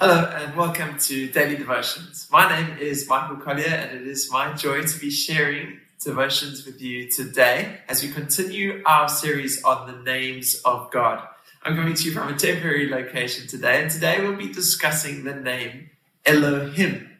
Hello and welcome to Daily Devotions. My name is Michael Collier and it is my joy to be sharing devotions with you today as we continue our series on the names of God. I'm coming to you from a temporary location today and today we'll be discussing the name Elohim.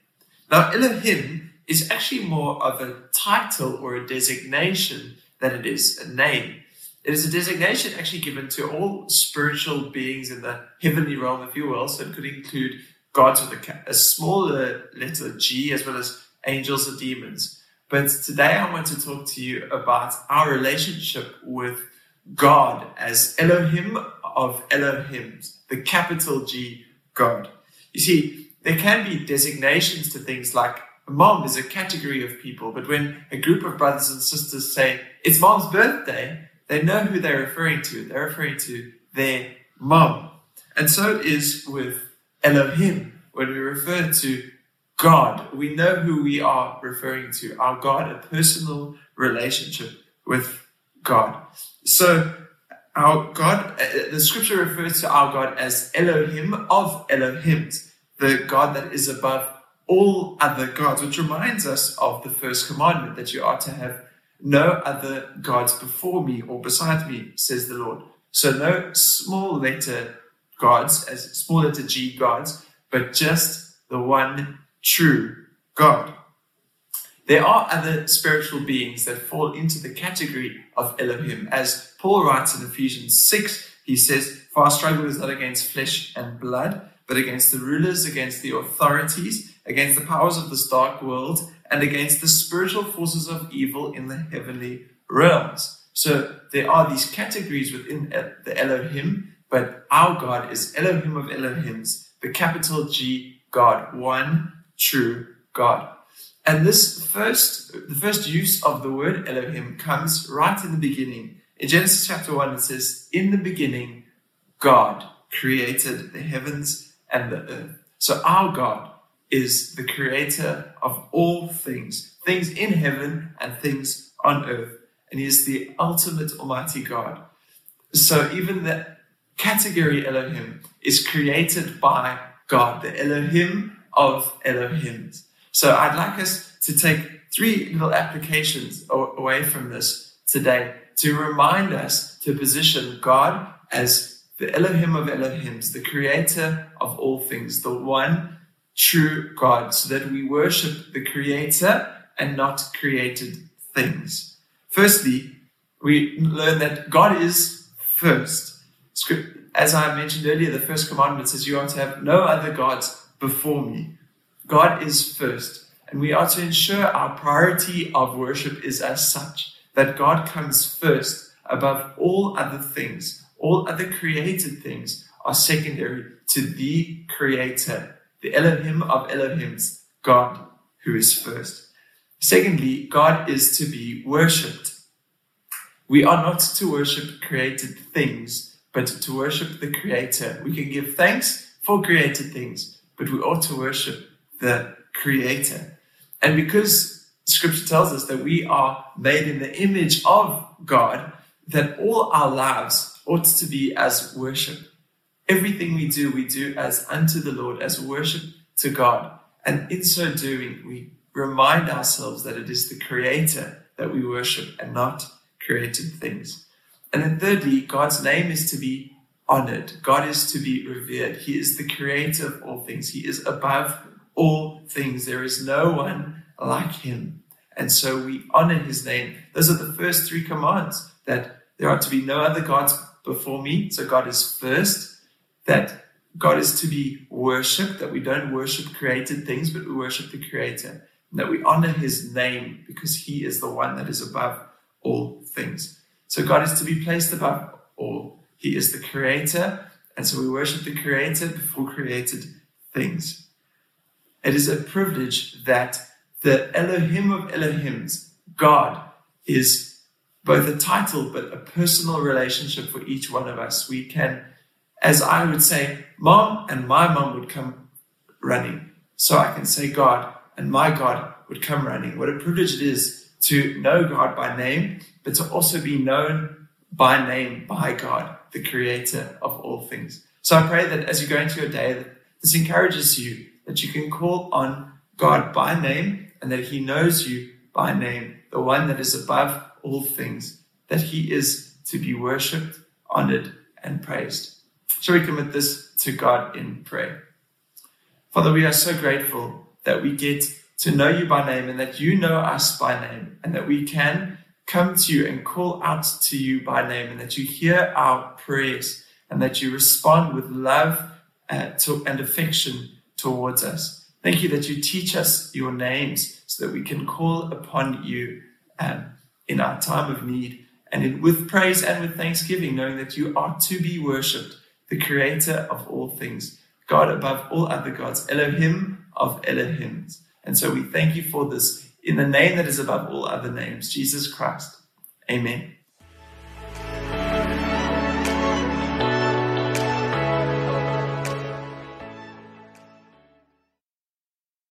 Now, Elohim is actually more of a title or a designation than it is a name. It is a designation actually given to all spiritual beings in the heavenly realm, if you will. So it could include gods with a, a smaller letter G, as well as angels or demons. But today I want to talk to you about our relationship with God as Elohim of Elohims, the capital G God. You see, there can be designations to things like mom is a category of people, but when a group of brothers and sisters say, it's mom's birthday, they know who they're referring to. They're referring to their mom. And so it is with Elohim. When we refer to God, we know who we are referring to. Our God, a personal relationship with God. So our God, uh, the scripture refers to our God as Elohim of Elohims, the God that is above all other gods, which reminds us of the first commandment that you are to have no other gods before me or beside me, says the Lord. So no small letter gods, as small letter G gods, but just the one true God. There are other spiritual beings that fall into the category of Elohim. As Paul writes in Ephesians 6, he says, For our struggle is not against flesh and blood, but against the rulers, against the authorities, against the powers of this dark world, and against the spiritual forces of evil in the heavenly realms. So there are these categories within the Elohim, but our God is Elohim of Elohims, the capital G God, one true God. And this first, the first use of the word Elohim comes right in the beginning. In Genesis chapter 1, it says, In the beginning, God created the heavens and the earth. So our God is the creator of all things, things in heaven and things on earth. And he is the ultimate Almighty God. So even the category Elohim is created by God, the Elohim of Elohims. So I'd like us to take three little applications away from this today to remind us to position God as the Elohim of Elohims, the creator of all things, the one true God, so that we worship the Creator and not created things. Firstly, we learn that God is first. As I mentioned earlier, the first commandment says you are to have no other gods before me. God is first. And we are to ensure our priority of worship is as such that God comes first above all other things. All other created things are secondary to the Creator the Elohim of Elohims, God who is first. Secondly, God is to be worshipped. We are not to worship created things, but to worship the Creator. We can give thanks for created things, but we ought to worship the Creator. And because Scripture tells us that we are made in the image of God, that all our lives ought to be as worship. Everything we do, we do as unto the Lord, as worship to God. And in so doing, we remind ourselves that it is the Creator that we worship and not created things. And then, thirdly, God's name is to be honored. God is to be revered. He is the creator of all things. He is above all things. There is no one like him. And so we honor his name. Those are the first three commands that there are to be no other gods before me. So God is first that God is to be worshipped, that we don't worship created things, but we worship the Creator, and that we honor His name because He is the one that is above all things. So God is to be placed above all. He is the Creator, and so we worship the Creator before created things. It is a privilege that the Elohim of Elohims, God, is both a title but a personal relationship for each one of us. We can as I would say, Mom, and my mom would come running. So I can say God, and my God would come running. What a privilege it is to know God by name, but to also be known by name by God, the creator of all things. So I pray that as you go into your day, this encourages you that you can call on God by name and that He knows you by name, the one that is above all things, that He is to be worshipped, honored, and praised. Shall we commit this to God in prayer? Father, we are so grateful that we get to know you by name and that you know us by name and that we can come to you and call out to you by name and that you hear our prayers and that you respond with love uh, and affection towards us. Thank you that you teach us your names so that we can call upon you um, in our time of need and in, with praise and with thanksgiving, knowing that you are to be worshipped, the creator of all things, God above all other gods, Elohim of Elohims. And so we thank you for this in the name that is above all other names, Jesus Christ. Amen.